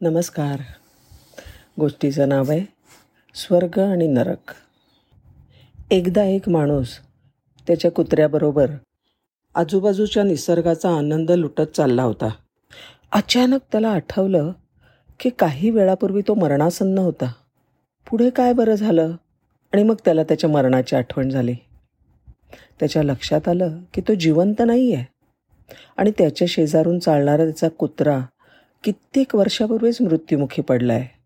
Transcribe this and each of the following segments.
नमस्कार. गोष्टीचं नाव आहे स्वर्ग आणि नरक. एकदा एक माणूस त्याच्या कुत्र्याबरोबर आजूबाजूच्या निसर्गाचा आनंद लुटत चालला होता. अचानक त्याला आठवलं की काही वेळापूर्वी तो मरणासन्न होता. पुढे काय बरं झालं? आणि मग त्याला त्याच्या मरणाची आठवण झाली. त्याच्या लक्षात आलं की तो जिवंत नाही आहे आणि त्याच्या शेजारून चालणारा त्याचा कुत्रा कित्येक वर्षापूर्वीच मृत्युमुखी पडला आहे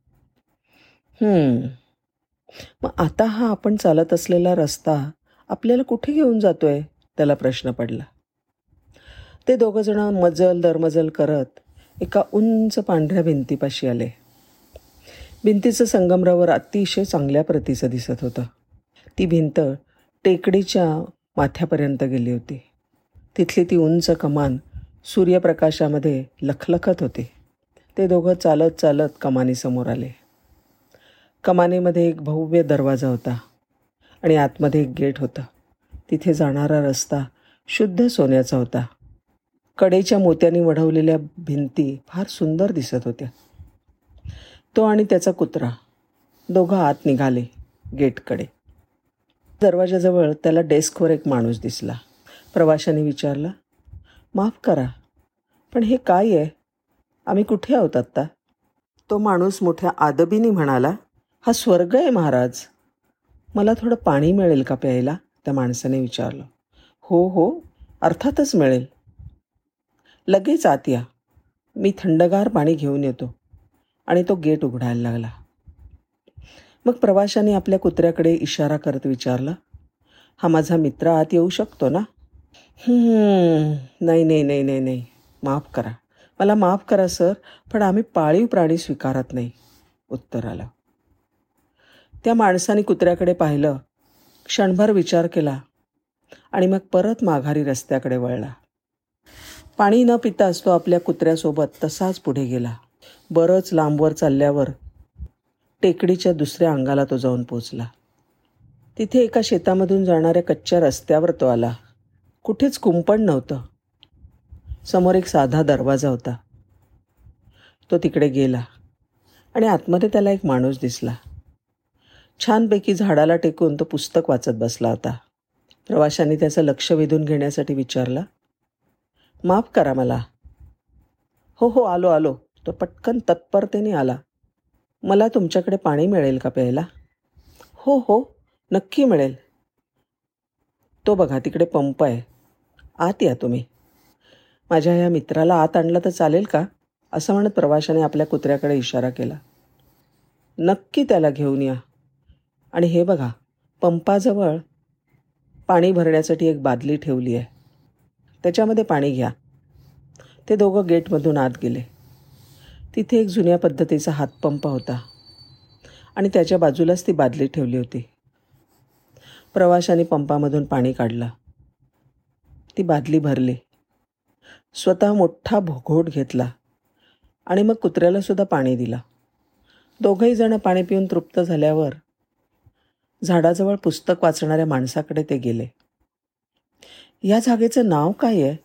मग आता हा आपण चालत असलेला रस्ता आपल्याला कुठे घेऊन जातोय? त्याला प्रश्न पडला. ते दोघंजणं मजल दरमजल करत एका उंच पांढऱ्या भिंतीपाशी आले. भिंतीचं संगमरावर अतिशय चांगल्या प्रतीचं दिसत होतं. ती भिंत टेकडीच्या माथ्यापर्यंत गेली होती. तिथली ती उंच कमान सूर्यप्रकाशामध्ये लखलखत होती. ते दोघं चालत चालत कमानीसमोर आले. कमानीमध्ये एक भव्य दरवाजा होता आणि आतमध्ये एक गेट होतं. तिथे जाणारा रस्ता शुद्ध सोन्याचा होता. कडेच्या मोत्याने वढवलेल्या भिंती फार सुंदर दिसत होत्या. तो आणि त्याचा कुत्रा दोघं आत निघाले गेटकडे. दरवाजाजवळ त्याला डेस्कवर एक माणूस दिसला. प्रवाशाने विचारला माफ करा पण हे काय आहे? आम्ही कुठे आहोत आत्ता? तो माणूस मोठ्या आदबीने म्हणाला हा स्वर्ग आहे महाराज. मला थोडं पाणी मिळेल का प्यायला? त्या माणसाने विचारलं. हो हो अर्थातच मिळेल. लगेच आत या. मी थंडगार पाणी घेऊन येतो. आणि तो गेट उघडायला लागला. मग प्रवाशाने आपल्या कुत्र्याकडे इशारा करत विचारला हा माझा मित्र आत येऊ शकतो ना? नाही नाही नाही नाही नाही. माफ करा. मला माफ करा सर पण आम्ही पाळीव प्राणी स्वीकारत नाही उत्तर आलं. त्या माणसाने कुत्र्याकडे पाहिलं क्षणभर विचार केला आणि मग परत माघारी रस्त्याकडे वळला. पाणी न पिताच तो आपल्या कुत्र्यासोबत तसाच पुढे गेला. बरंच लांबवर चालल्यावर टेकडीच्या दुसऱ्या अंगाला तो जाऊन पोचला. तिथे एका शेतामधून जाणाऱ्या कच्च्या रस्त्यावर तो आला. कुठेच कुंपण नव्हतं. समोर एक साधा दरवाजा होता. तो तिकडे गेला आणि आतमध्ये त्याला एक माणूस दिसला. छानपैकी झाडाला टेकून तो पुस्तक वाचत बसला होता. प्रवाशांनी त्याचं लक्ष वेधून घेण्यासाठी विचारला माफ करा मला. हो हो आलो आलो. तो पटकन तत्परतेने आला. मला तुमच्याकडे पाणी मिळेल का प्यायला? हो हो नक्की मिळेल. तो बघा तिकडे पंप आहे. आत या तुम्ही. माझ्या या मित्राला आत आणलं तर चालेल का? असं म्हणत प्रवाशाने आपल्या कुत्र्याकडे इशारा केला. नक्की त्याला घेऊन या. आणि हे बघा पंपाजवळ पाणी भरण्यासाठी एक बादली ठेवली आहे. त्याच्यामध्ये पाणी घ्या. ते दोघं गेटमधून आत गेले. तिथे एक जुन्या पद्धतीचा हातपंप होता. आणि त्याच्या बाजूलाच ती बादली ठेवली होती. प्रवाशाने पंपामधून पाणी काढलं. ती बादली भरली. स्वतः मोठा भोघोट घेतला आणि मग कुत्र्याला सुद्धा पाणी दिलं. दोघंही जण पाणी पिऊन तृप्त झाल्यावर झाडाजवळ पुस्तक वाचणाऱ्या माणसाकडे ते गेले. या जागेचं नाव काय आहे?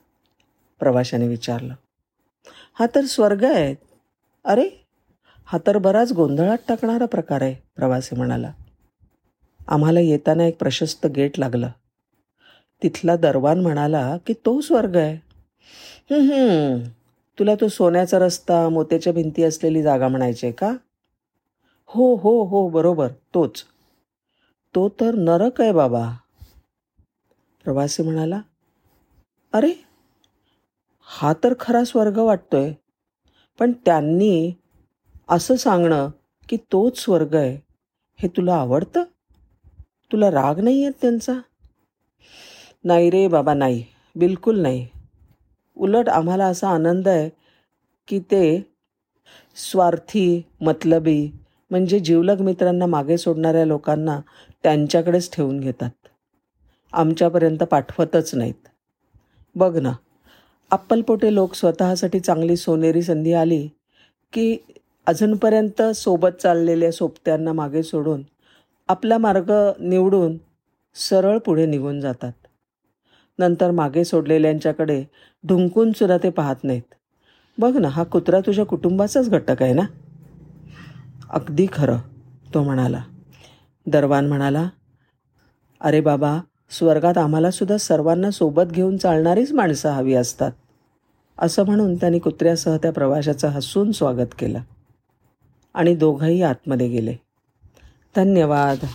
प्रवाशाने विचारलं. हा तर स्वर्ग आहे. अरे हा तर बराच गोंधळात टाकणारा प्रकार आहे प्रवासी म्हणाला. आम्हाला येताना एक प्रशस्त गेट लागलं. तिथला दरवान म्हणाला की तो स्वर्ग आहे. तुला तो सोन्याचा रस्ता मोत्याच्या भिंती असलेली जागा म्हणायची का? हो हो हो बरोबर तोच. तो तर नरक आहे बाबा. प्रवासी म्हणाला अरे हा तर खरा स्वर्ग वाटतोय पण त्यांनी असं सांगणं की तोच स्वर्ग आहे हे तुला आवडतं? तुला राग नाही आहेत त्यांचा? नाही रे बाबा नाही बिलकुल नाही. उलट आम्हाला असा आनंद आहे की ते स्वार्थी मतलबी म्हणजे जीवलग मित्रांना मागे सोडणाऱ्या लोकांना त्यांच्याकडेच ठेवून घेतात. आमच्यापर्यंत पाठवतच नाहीत. बघ ना अप्पलपोटे लोक स्वतःसाठी चांगली सोनेरी संधी आली की अजूनपर्यंत सोबत चाललेल्या सोबत्यांना मागे सोडून आपला मार्ग निवडून सरळ पुढे निघून जातात. नंतर मागे सोडलेल्यांच्याकडे ढुंकूनसुद्धा ते पाहत नाहीत. बघ ना हा कुत्रा तुझ्या कुटुंबाचाच घटक आहे ना? अगदी खरं तो म्हणाला. दरवान म्हणाला अरे बाबा स्वर्गात आम्हालासुद्धा सर्वांना सोबत घेऊन चालणारीच माणसं हवी असतात. असं म्हणून त्यांनी कुत्र्यासह त्या प्रवाशाचं हसून स्वागत केलं आणि दोघंही आतमध्ये गेले. धन्यवाद.